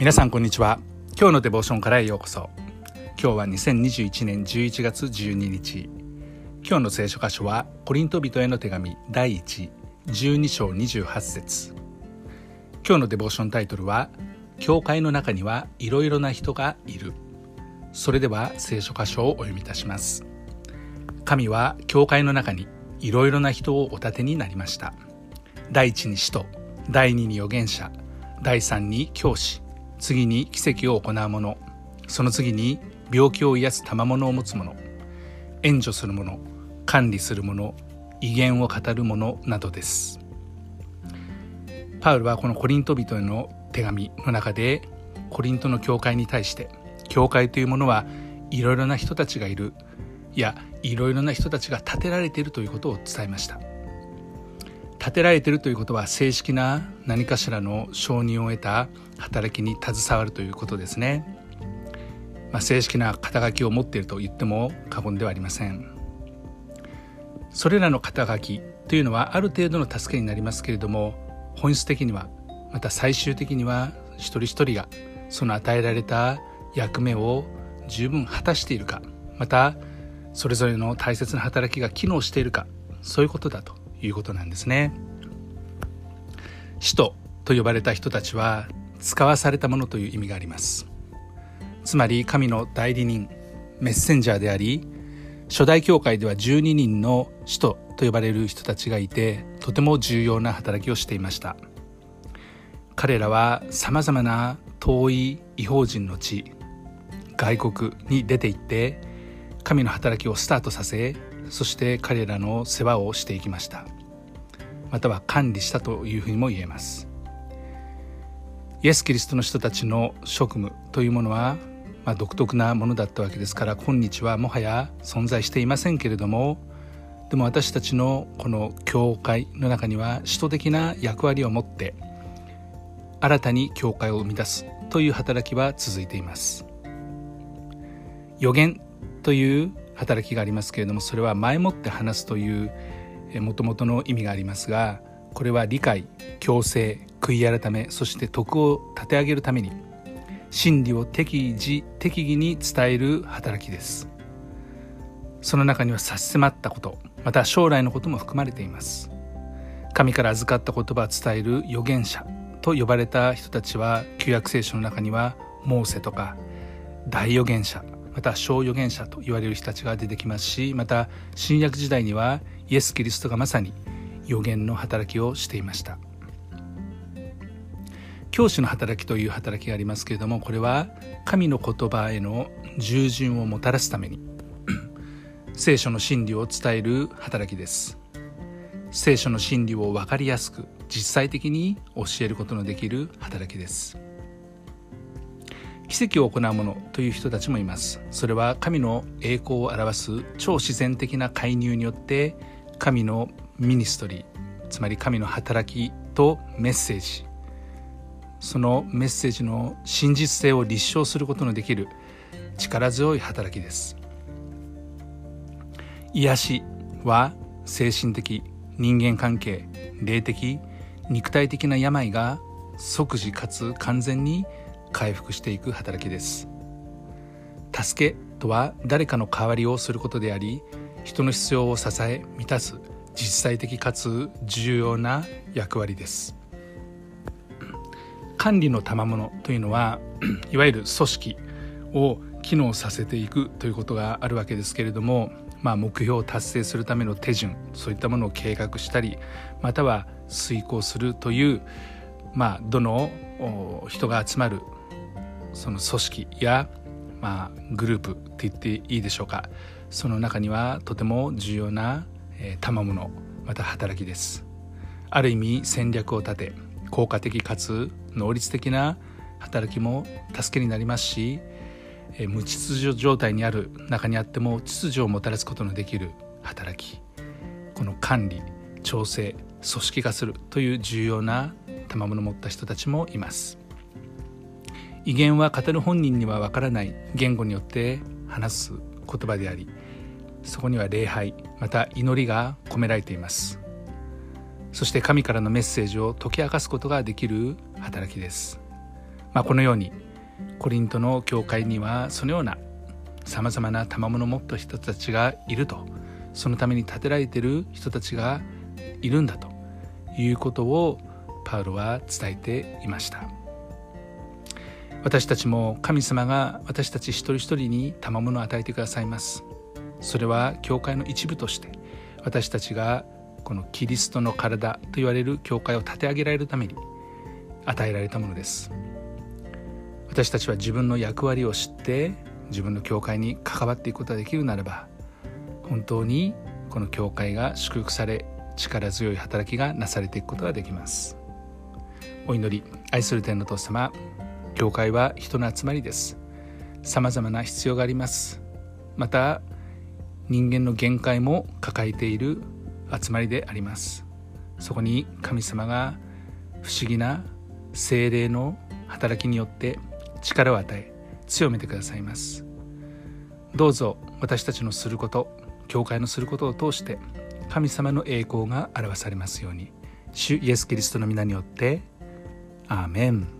皆さんこんにちは。今日のデボーションからへようこそ。今日は2021年11月12日。今日の聖書箇所はコリント人への手紙第112章28節。今日のデボーションタイトルは教会の中にはいろいろな人がいる。それでは聖書箇所をお読みいたします。神は教会の中にいろいろな人をお立てになりました。第一に使徒第二に預言者第三に教師次に奇跡を行う者その次に病気を癒す賜物を持つ者援助する者管理する者威厳を語る者などです。パウルはこのコリント人への手紙の中でコリントの教会に対して教会というものはいろいろな人たちがいる。いやいろいろな人たちが立てられているということを伝えました。立てられているということは正式な何かしらの承認を得た働きに携わるということですね、まあ、正式な肩書きを持っていると言っても過言ではありません。それらの肩書きというのはある程度の助けになりますけれども本質的にはまた最終的には一人一人がその与えられた役目を十分果たしているかまたそれぞれの大切な働きが機能しているかそういうことだということなんですね。使徒と呼ばれた人たちは使わされたものという意味があります。つまり神の代理人メッセンジャーであり初代教会では12人の使徒と呼ばれる人たちがいてとても重要な働きをしていました。彼らはさまざまな遠い違法人の地外国に出て行って神の働きをスタートさせそして彼らの世話をしていきました。または管理したというふうにも言えます。イエス・キリストの人たちの職務というものは、まあ、独特なものだったわけですから今日はもはや存在していませんけれどもでも私たちのこの教会の中には使徒的な役割を持って新たに教会を生み出すという働きは続いています。予言という働きがありますけれどもそれは前もって話すというもともとの意味がありますがこれは理解強制悔い改めそして徳を立て上げるために真理を適時適宜に伝える働きです。その中には差し迫ったことまた将来のことも含まれています。神から預かった言葉を伝える預言者と呼ばれた人たちは旧約聖書の中にはモーセとか大預言者また小預言者と言われる人たちが出てきますしまた新約時代にはイエス・キリストがまさに預言の働きをしていました。教師の働きという働きがありますけれどもこれは神の言葉への従順をもたらすために 聖書の真理を伝える働きです。聖書の真理を分かりやすく実際的に教えることのできる働きです。奇跡を行う者という人たちもいます。それは神の栄光を表す超自然的な介入によって神のミニストリーつまり神の働きとメッセージ。そのメッセージの真実性を立証することのできる力強い働きです。癒しは精神的人間関係霊的肉体的な病が即時かつ完全に回復していく働きです。助けとは誰かの代わりをすることであり人の必要を支え満たす実際的かつ重要な役割です。管理の賜物というのは いわゆる組織を機能させていくということがあるわけですけれども、まあ、目標を達成するための手順そういったものを計画したりまたは遂行するという、まあ、どの人が集まるその組織や、まあ、グループって言っていいでしょうか。その中にはとても重要な、えー、賜物また働きです。ある意味戦略を立て効果的かつ能率的な働きも助けになりますし、えー、無秩序状態にある中にあっても秩序をもたらすことのできる働き。この管理調整組織化するという重要な賜物を持った人たちもいます。威厳は語る本人にはわからない。言語によって話す言葉でありそこには礼拝また祈りが込められています。そして神からのメッセージを解き明かすことができる働きです。まあ、このようにコリントの教会にはそのようなさまざまな賜物を持った人たちがいるとそのために建てられている人たちがいるんだということをパウロは伝えていました。私たちも神様が私たち一人一人に賜物を与えてくださいます。それは教会の一部として私たちがこのキリストの体と言われる教会を立て上げられるために与えられたものです。私たちは自分の役割を知って自分の教会に関わっていくことができるならば本当にこの教会が祝福され力強い働きがなされていくことができます。お祈り愛する天の父様教会は人の集まりです。さまざまな必要があります。また人間の限界も抱えている集まりであります。そこに神様が不思議な精霊の働きによって力を与え強めてくださいます。どうぞ私たちのすること教会のすることを通して神様の栄光が表されますように主イエス・キリストの皆によってアーメン。